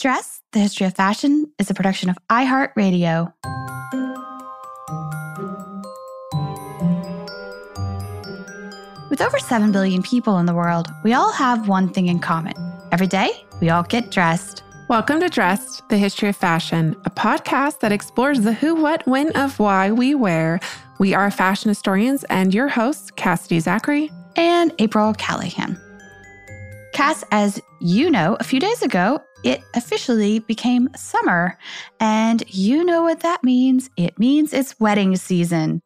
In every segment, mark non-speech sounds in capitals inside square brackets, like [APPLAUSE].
Dressed, the History of Fashion is a production of iHeartRadio. With over 7 billion people in the world, we all have one thing in common. Every day, we all get dressed. Welcome to Dressed, the History of Fashion, a podcast that explores the who, what, when of why we wear. We are fashion historians and your hosts, Cassidy Zachary and April Callahan. Cass, as you know, a few days ago, it officially became summer. And you know what that means. It means it's wedding season.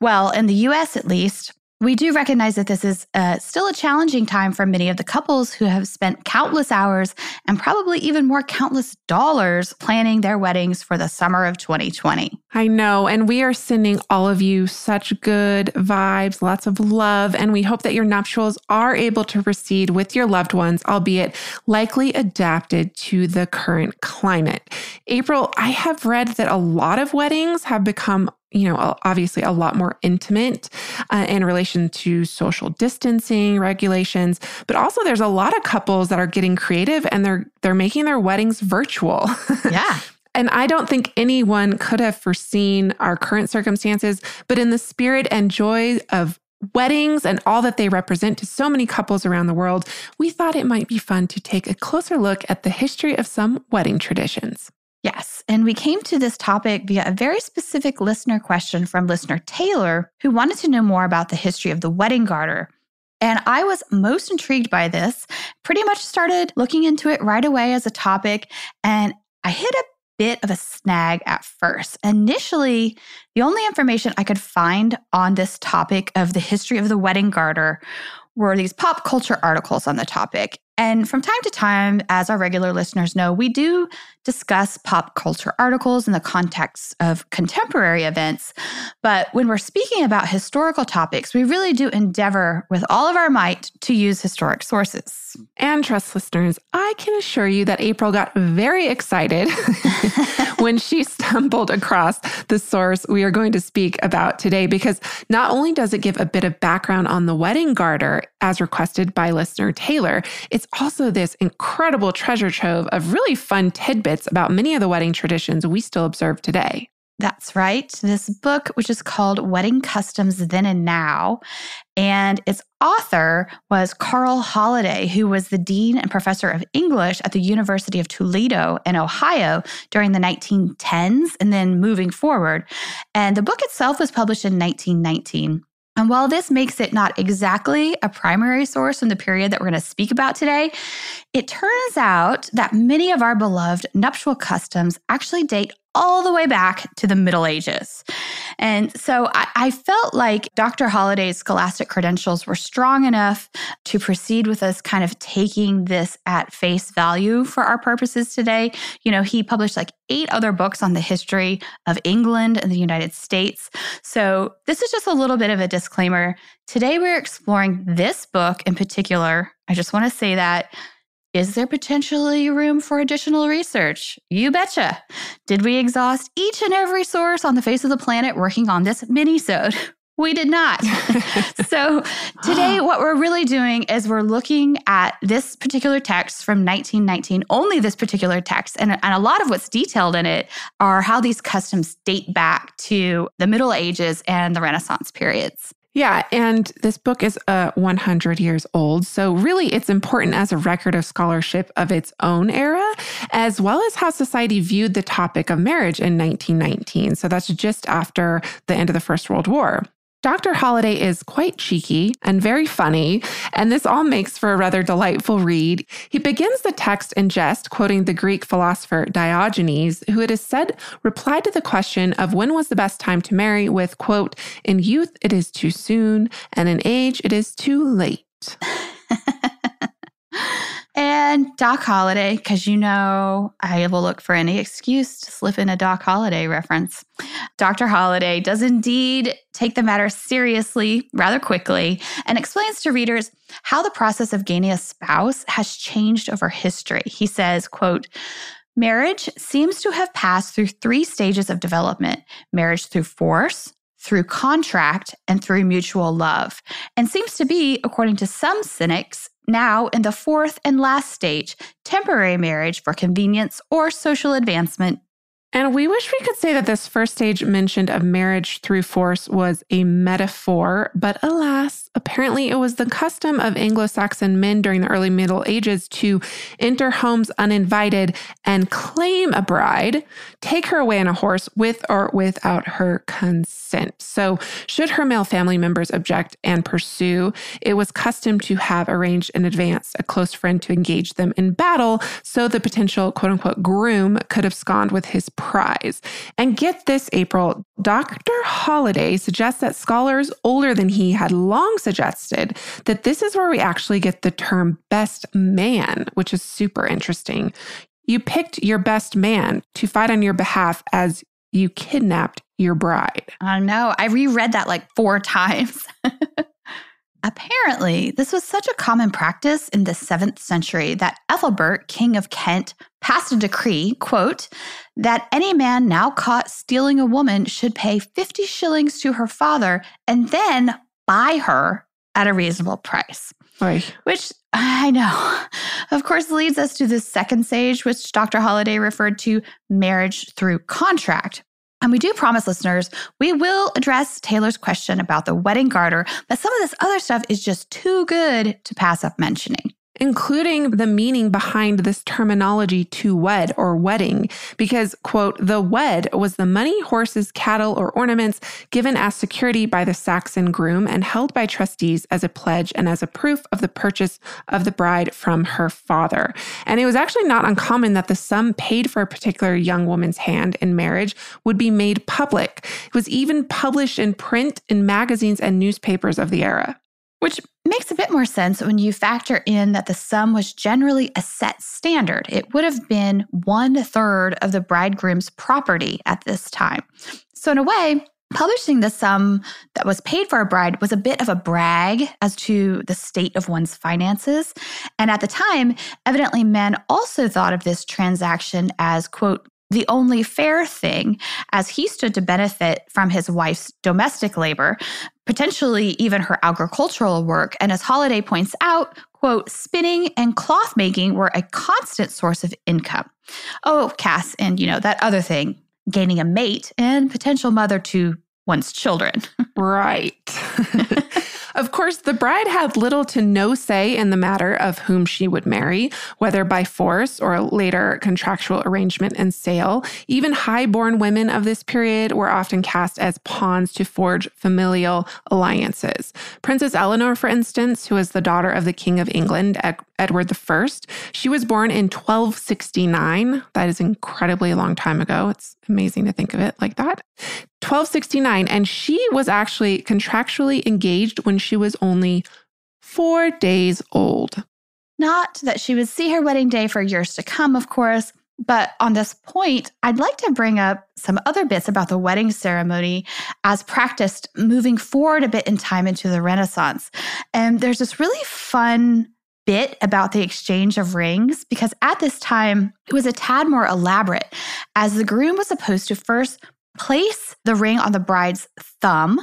Well, in the US at least, we do recognize that this is uh, still a challenging time for many of the couples who have spent countless hours and probably even more countless dollars planning their weddings for the summer of 2020. I know. And we are sending all of you such good vibes, lots of love. And we hope that your nuptials are able to proceed with your loved ones, albeit likely adapted to the current climate. April, I have read that a lot of weddings have become you know, obviously a lot more intimate uh, in relation to social distancing regulations, but also there's a lot of couples that are getting creative and they're they're making their weddings virtual. [LAUGHS] Yeah. and I don't think anyone could have foreseen our current circumstances, but in the spirit and joy of weddings and all that they represent to so many couples around the world, we thought it might be fun to take a closer look at the history of some wedding traditions. Yes. And we came to this topic via a very specific listener question from listener Taylor, who wanted to know more about the history of the wedding garter. And I was most intrigued by this, pretty much started looking into it right away as a topic. And I hit a bit of a snag at first. Initially, the only information I could find on this topic of the history of the wedding garter were these pop culture articles on the topic. And from time to time, as our regular listeners know, we do discuss pop culture articles in the context of contemporary events. But when we're speaking about historical topics, we really do endeavor with all of our might to use historic sources. And trust listeners, I can assure you that April got very excited [LAUGHS] when she stumbled across the source we are going to speak about today, because not only does it give a bit of background on the wedding garter as requested by listener Taylor, it's also this incredible treasure trove of really fun tidbits about many of the wedding traditions we still observe today. That's right. This book, which is called Wedding Customs Then and Now, and its author was Carl Holliday, who was the dean and professor of English at the University of Toledo in Ohio during the 1910s and then moving forward. And the book itself was published in 1919. And while this makes it not exactly a primary source from the period that we're going to speak about today, it turns out that many of our beloved nuptial customs actually date all the way back to the Middle Ages. And so I, I, felt like Dr. Holliday's scholastic credentials were strong enough to proceed with us kind of taking this at face value for our purposes today. You know, he published like eight other books on the history of England and the United States. So this is just a little bit of a disclaimer. Today we're exploring this book in particular. I just want to say that is there potentially room for additional research? You betcha. Did we exhaust each and every source on the face of the planet working on this mini-sode? [LAUGHS] We did not. [LAUGHS] so today, [GASPS] what we're really doing is we're looking at this particular text from 1919, only this particular text. And, and a lot of what's detailed in it are how these customs date back to the Middle Ages and the Renaissance periods. Yeah, and this book is uh, 100 years old. So, really, it's important as a record of scholarship of its own era, as well as how society viewed the topic of marriage in 1919. So, that's just after the end of the First World War. Dr. Holliday is quite cheeky and very funny, and this all makes for a rather delightful read. He begins the text in jest, quoting the Greek philosopher Diogenes, who it is said replied to the question of when was the best time to marry with, quote, In youth it is too soon, and in age it is too late. [LAUGHS] And Doc Holliday, because you know I will look for any excuse to slip in a Doc Holliday reference. Dr. Holliday does indeed take the matter seriously rather quickly and explains to readers how the process of gaining a spouse has changed over history. He says, quote, Marriage seems to have passed through three stages of development marriage through force, through contract and through mutual love, and seems to be, according to some cynics, now in the fourth and last stage temporary marriage for convenience or social advancement. And we wish we could say that this first stage mentioned of marriage through force was a metaphor, but alas, apparently it was the custom of Anglo Saxon men during the early Middle Ages to enter homes uninvited and claim a bride, take her away on a horse with or without her consent. So, should her male family members object and pursue, it was custom to have arranged in advance a close friend to engage them in battle so the potential quote unquote groom could abscond with his prize. And get this, April, Dr. Holliday suggests that scholars older than he had long suggested that this is where we actually get the term best man, which is super interesting. You picked your best man to fight on your behalf as you kidnapped your bride. I know. I reread that like four times. [LAUGHS] Apparently, this was such a common practice in the 7th century that Ethelbert, king of Kent, passed a decree, quote, that any man now caught stealing a woman should pay 50 shillings to her father and then buy her at a reasonable price. Oy. Which I know, of course, leads us to the second stage, which Dr. Holliday referred to marriage through contract. And we do promise listeners, we will address Taylor's question about the wedding garter, but some of this other stuff is just too good to pass up mentioning including the meaning behind this terminology to wed or wedding, because, quote, the wed was the money, horses, cattle, or ornaments given as security by the Saxon groom and held by trustees as a pledge and as a proof of the purchase of the bride from her father. And it was actually not uncommon that the sum paid for a particular young woman's hand in marriage would be made public. It was even published in print in magazines and newspapers of the era. Which makes a bit more sense when you factor in that the sum was generally a set standard. It would have been one third of the bridegroom's property at this time. So, in a way, Publishing the sum that was paid for a bride was a bit of a brag as to the state of one's finances. And at the time, evidently men also thought of this transaction as, quote, the only fair thing, as he stood to benefit from his wife's domestic labor, potentially even her agricultural work. And as Holliday points out, quote, spinning and cloth making were a constant source of income. Oh, Cass, and you know, that other thing, gaining a mate and potential mother to one's children. [LAUGHS] right. [LAUGHS] Of course, the bride had little to no say in the matter of whom she would marry, whether by force or later contractual arrangement and sale. Even high-born women of this period were often cast as pawns to forge familial alliances. Princess Eleanor, for instance, who was the daughter of the King of England, Edward I, she was born in 1269. That is incredibly long time ago. It's amazing to think of it like that. 1269. And she was actually contractually engaged when she was only four days old. Not that she would see her wedding day for years to come, of course. But on this point, I'd like to bring up some other bits about the wedding ceremony as practiced moving forward a bit in time into the Renaissance. And there's this really fun bit about the exchange of rings because at this time it was a tad more elaborate, as the groom was supposed to first place the ring on the bride's thumb.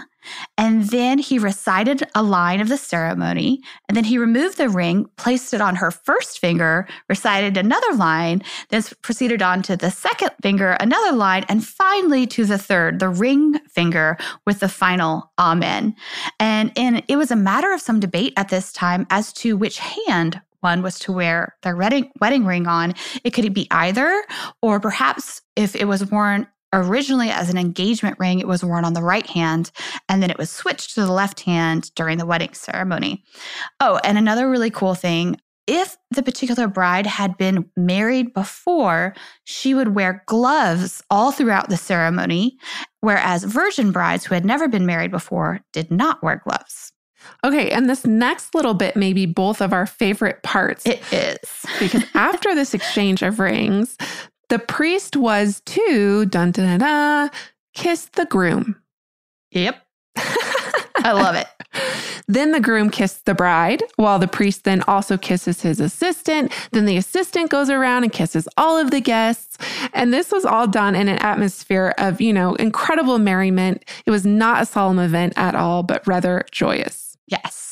And then he recited a line of the ceremony. And then he removed the ring, placed it on her first finger, recited another line, then proceeded on to the second finger, another line, and finally to the third, the ring finger, with the final Amen. And, and it was a matter of some debate at this time as to which hand one was to wear their wedding, wedding ring on. It could be either, or perhaps if it was worn Originally, as an engagement ring, it was worn on the right hand, and then it was switched to the left hand during the wedding ceremony. Oh, and another really cool thing if the particular bride had been married before, she would wear gloves all throughout the ceremony, whereas virgin brides who had never been married before did not wear gloves. Okay, and this next little bit may be both of our favorite parts. It is. because [LAUGHS] after this exchange of rings, the priest was to dun dun dun, kiss the groom. Yep. [LAUGHS] I love it. Then the groom kissed the bride, while the priest then also kisses his assistant. Then the assistant goes around and kisses all of the guests. And this was all done in an atmosphere of, you know, incredible merriment. It was not a solemn event at all, but rather joyous. Yes.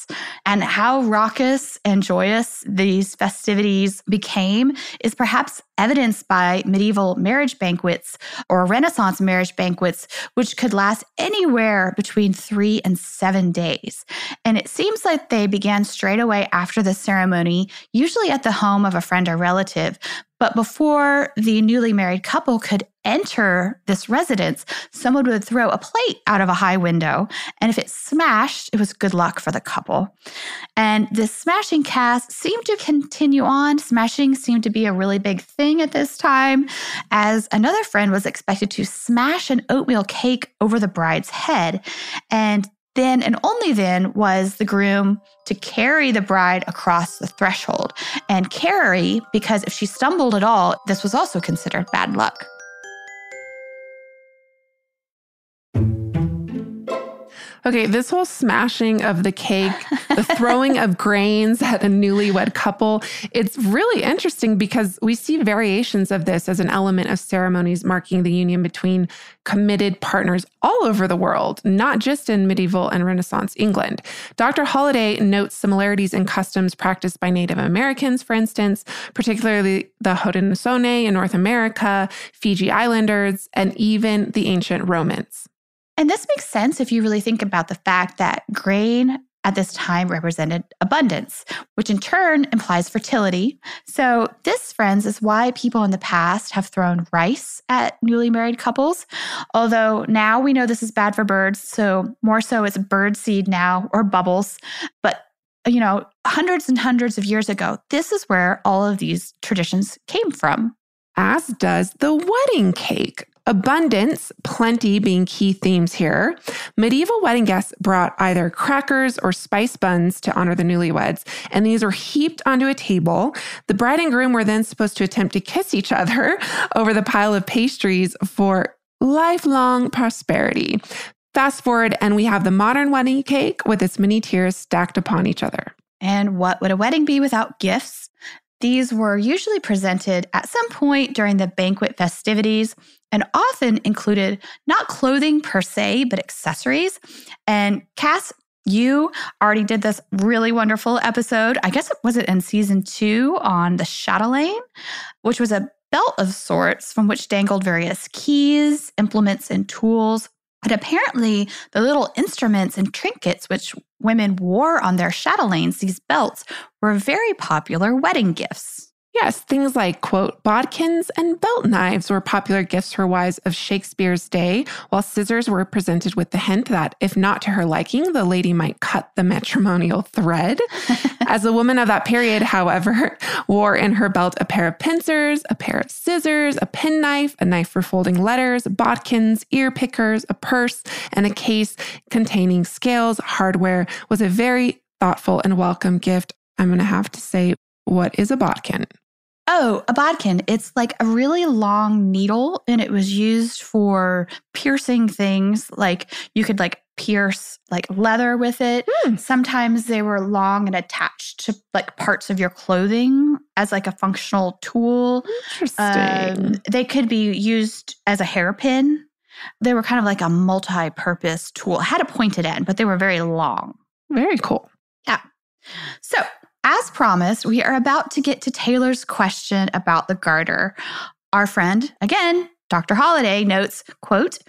And how raucous and joyous these festivities became is perhaps evidenced by medieval marriage banquets or Renaissance marriage banquets, which could last anywhere between three and seven days. And it seems like they began straight away after the ceremony, usually at the home of a friend or relative. But before the newly married couple could enter this residence, someone would throw a plate out of a high window. And if it smashed, it was good luck for the couple. And this smashing Cass seemed to continue on. Smashing seemed to be a really big thing at this time, as another friend was expected to smash an oatmeal cake over the bride's head. And then and only then was the groom to carry the bride across the threshold and carry because if she stumbled at all, this was also considered bad luck. Okay, this whole smashing of the cake, the throwing of grains at a newlywed couple, it's really interesting because we see variations of this as an element of ceremonies marking the union between committed partners all over the world, not just in medieval and Renaissance England. Dr. Holliday notes similarities in customs practiced by Native Americans, for instance, particularly the Haudenosaunee in North America, Fiji Islanders, and even the ancient Romans. And this makes sense if you really think about the fact that grain at this time represented abundance, which in turn implies fertility. So, this, friends, is why people in the past have thrown rice at newly married couples. Although now we know this is bad for birds, so more so it's bird seed now or bubbles. But, you know, hundreds and hundreds of years ago, this is where all of these traditions came from. As does the wedding cake. Abundance, plenty being key themes here. Medieval wedding guests brought either crackers or spice buns to honor the newlyweds, and these were heaped onto a table. The bride and groom were then supposed to attempt to kiss each other [LAUGHS] over the pile of pastries for lifelong prosperity. Fast forward, and we have the modern wedding cake with its many tiers stacked upon each other. And what would a wedding be without gifts? These were usually presented at some point during the banquet festivities and often included not clothing per se, but accessories. And Cass, you already did this really wonderful episode. I guess it was it in season two on the chatelaine, which was a belt of sorts from which dangled various keys, implements, and tools. And apparently, the little instruments and trinkets which women wore on their chatelaines, these belts, were very popular wedding gifts. Yes, things like, quote, bodkins and belt knives were popular gifts for wives of Shakespeare's day, while scissors were presented with the hint that, if not to her liking, the lady might cut the matrimonial thread. [LAUGHS] As a woman of that period, however, [LAUGHS] wore in her belt a pair of pincers, a pair of scissors, a penknife, a knife for folding letters, bodkins, ear pickers, a purse, and a case containing scales, hardware was a very thoughtful and welcome gift. I'm going to have to say, what is a bodkin? Oh, a bodkin. It's like a really long needle and it was used for piercing things. Like you could like pierce like leather with it. Mm. Sometimes they were long and attached to like parts of your clothing as like a functional tool. Interesting. Um, they could be used as a hairpin. They were kind of like a multi-purpose tool. It had a pointed end, but they were very long. Very cool. Yeah. So as promised, we are about to get to Taylor's question about the garter. Our friend, again, Dr. Holliday notes, quote,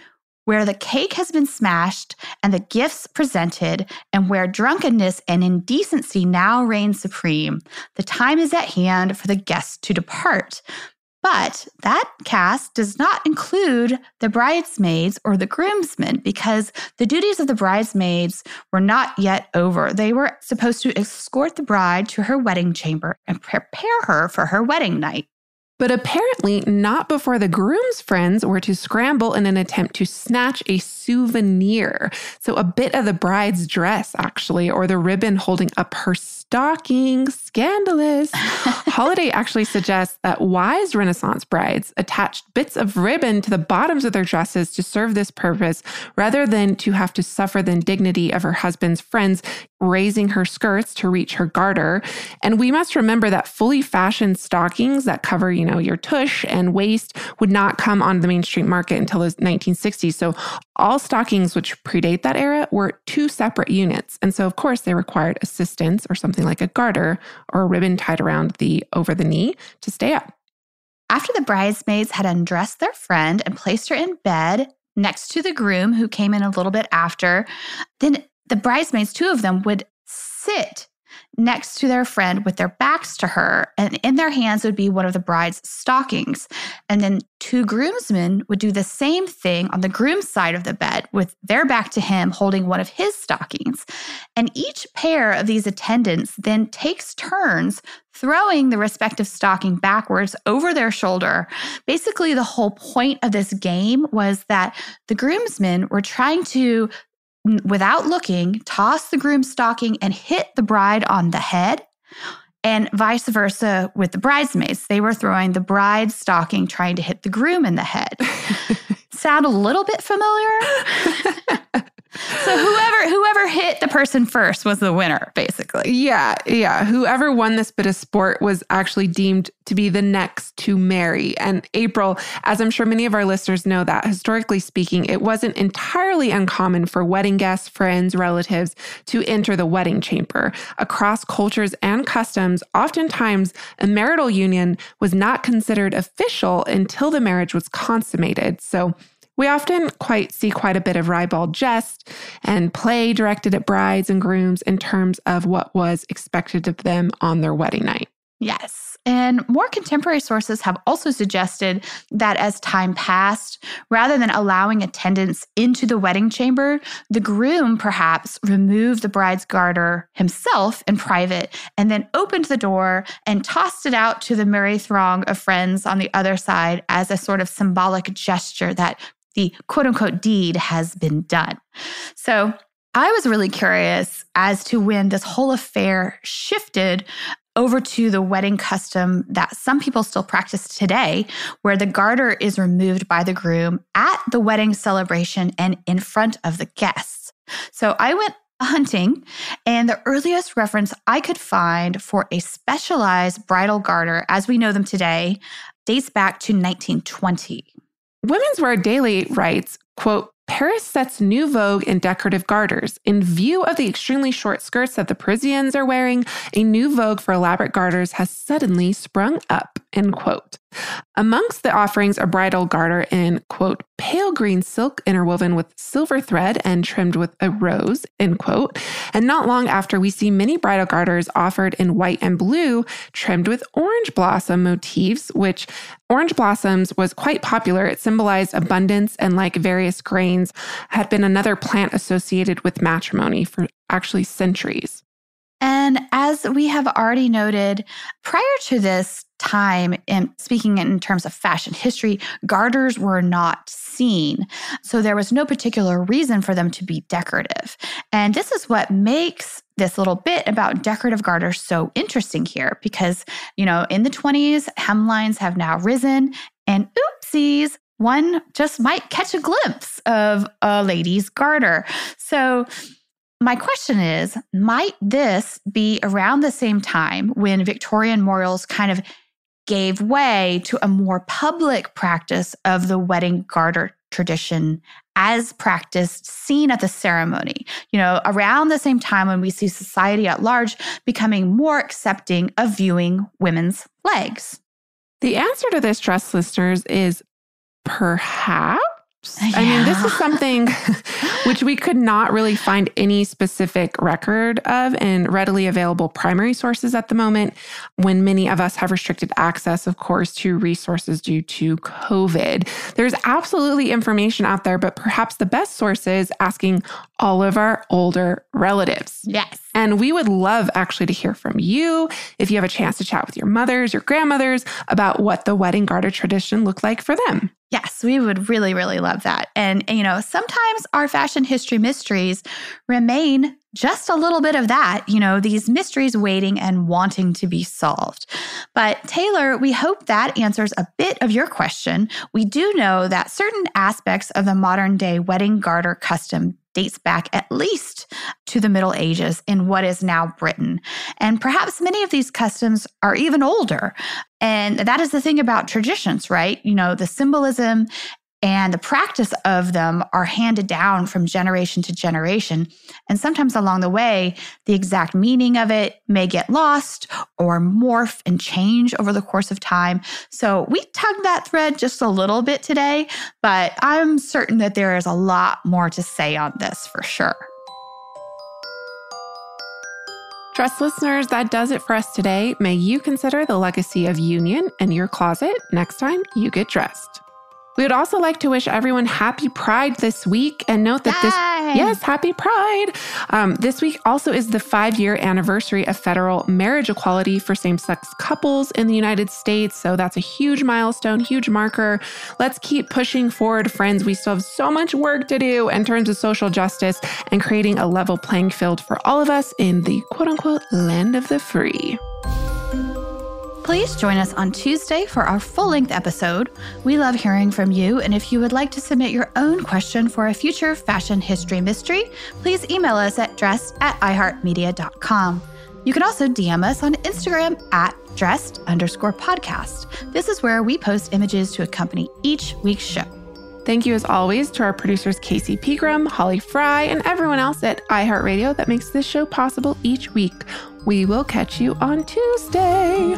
where the cake has been smashed and the gifts presented, and where drunkenness and indecency now reign supreme, the time is at hand for the guests to depart. But that Cass does not include the bridesmaids or the groomsmen because the duties of the bridesmaids were not yet over. They were supposed to escort the bride to her wedding chamber and prepare her for her wedding night. But apparently, not before the groom's friends were to scramble in an attempt to snatch a souvenir. So, a bit of the bride's dress, actually, or the ribbon holding up her stockings. Scandalous. [LAUGHS] Holliday actually suggests that wise Renaissance brides attached bits of ribbon to the bottoms of their dresses to serve this purpose rather than to have to suffer the indignity of her husband's friends raising her skirts to reach her garter. And we must remember that fully fashioned stockings that cover, you know, your tush and waist would not come on the mainstream market until the 1960s. So all stockings which predate that era were two separate units. And so of course they required assistance or something like a garter or a ribbon tied around the over the knee to stay up. After the bridesmaids had undressed their friend and placed her in bed next to the groom who came in a little bit after, then the bridesmaids, two of them, would sit next to their friend with their backs to her, and in their hands would be one of the bride's stockings. And then two groomsmen would do the same thing on the groom's side of the bed with their back to him holding one of his stockings. And each pair of these attendants then takes turns throwing the respective stocking backwards over their shoulder. Basically, the whole point of this game was that the groomsmen were trying to without looking, toss the groom's stocking and hit the bride on the head. And vice versa with the bridesmaids. They were throwing the bride's stocking, trying to hit the groom in the head. [LAUGHS] Sound a little bit familiar? [LAUGHS] so whoever whoever hit the person first was the winner basically. Yeah yeah. Whoever won this bit of sport was actually deemed to be the next to marry. And april as i'm sure many of our listeners know that historically speaking it wasn't entirely uncommon for wedding guests friends relatives to enter the wedding chamber. Across cultures and customs oftentimes a marital union was not considered official until the marriage was consummated. So we often quite see quite a bit of ribald jest and play directed at brides and grooms in terms of what was expected of them on their wedding night. Yes. And more contemporary sources have also suggested that as time passed, rather than allowing attendants into the wedding chamber, the groom perhaps removed the bride's garter himself in private and then opened the door and tossed it out to the merry throng of friends on the other side as a sort of symbolic gesture that the quote unquote deed has been done. So I was really curious as to when this whole affair shifted over to the wedding custom that some people still practice today, where the garter is removed by the groom at the wedding celebration and in front of the guests. So I went hunting, and the earliest reference I could find for a specialized bridal garter as we know them today dates back to 1920. Women's Wear Daily writes, quote, Paris sets new vogue in decorative garters. In view of the extremely short skirts that the Parisians are wearing, a new vogue for elaborate garters has suddenly sprung up, end quote. Amongst the offerings, a bridal garter in, quote, pale green silk interwoven with silver thread and trimmed with a rose, end quote. And not long after, we see many bridal garters offered in white and blue, trimmed with orange blossom motifs, which orange blossoms was quite popular. It symbolized abundance and, like various grains, had been another plant associated with matrimony for actually centuries. And as we have already noted, prior to this time, in speaking in terms of fashion history, garters were not seen. So there was no particular reason for them to be decorative. And this is what makes this little bit about decorative garters so interesting here because, you know, in the 20s, hemlines have now risen and oopsies, one just might catch a glimpse of a lady's garter. So my question is might this be around the same time when Victorian memorials kind of gave way to a more public practice of the wedding garter tradition as practiced seen at the ceremony you know around the same time when we see society at large becoming more accepting of viewing women's legs. The answer to this trust listeners is perhaps yeah. I mean, this is something [LAUGHS] which we could not really find any specific record of in readily available primary sources at the moment, when many of us have restricted access, of course, to resources due to COVID. There's absolutely information out there, but perhaps the best source is asking all of our older relatives. Yes. And we would love actually to hear from you if you have a chance to chat with your mothers, your grandmothers about what the wedding garter tradition looked like for them. Yes, we would really, really love that. And, you know, sometimes our fashion history mysteries remain just a little bit of that, you know, these mysteries waiting and wanting to be solved. But Taylor, we hope that answers a bit of your question. We do know that certain aspects of the modern day wedding garter custom dates back at least to the Middle Ages in what is now Britain. And perhaps many of these customs are even older. And that is the thing about traditions, right? You know, the symbolism and the practice of them are handed down from generation to generation. And sometimes along the way, the exact meaning of it may get lost or morph and change over the course of time. So we tugged that thread just a little bit today, but I'm certain that there is a lot more to say on this for sure. Dress listeners, that does it for us today. May you consider the legacy of union in your closet next time you get dressed. We would also like to wish everyone happy Pride this week and note that Yay! this, yes, happy Pride. Um, this week also is the five year anniversary of federal marriage equality for same sex couples in the United States. So that's a huge milestone, huge marker. Let's keep pushing forward, friends. We still have so much work to do in terms of social justice and creating a level playing field for all of us in the quote unquote land of the free. Please join us on Tuesday for our full length episode. We love hearing from you, and if you would like to submit your own question for a future fashion history mystery, please email us at dressed at iheartmedia.com. You can also DM us on Instagram at dressed underscore podcast. This is where we post images to accompany each week's show. Thank you, as always, to our producers Casey Pegram, Holly Fry, and everyone else at iHeartRadio that makes this show possible each week. We will catch you on Tuesday.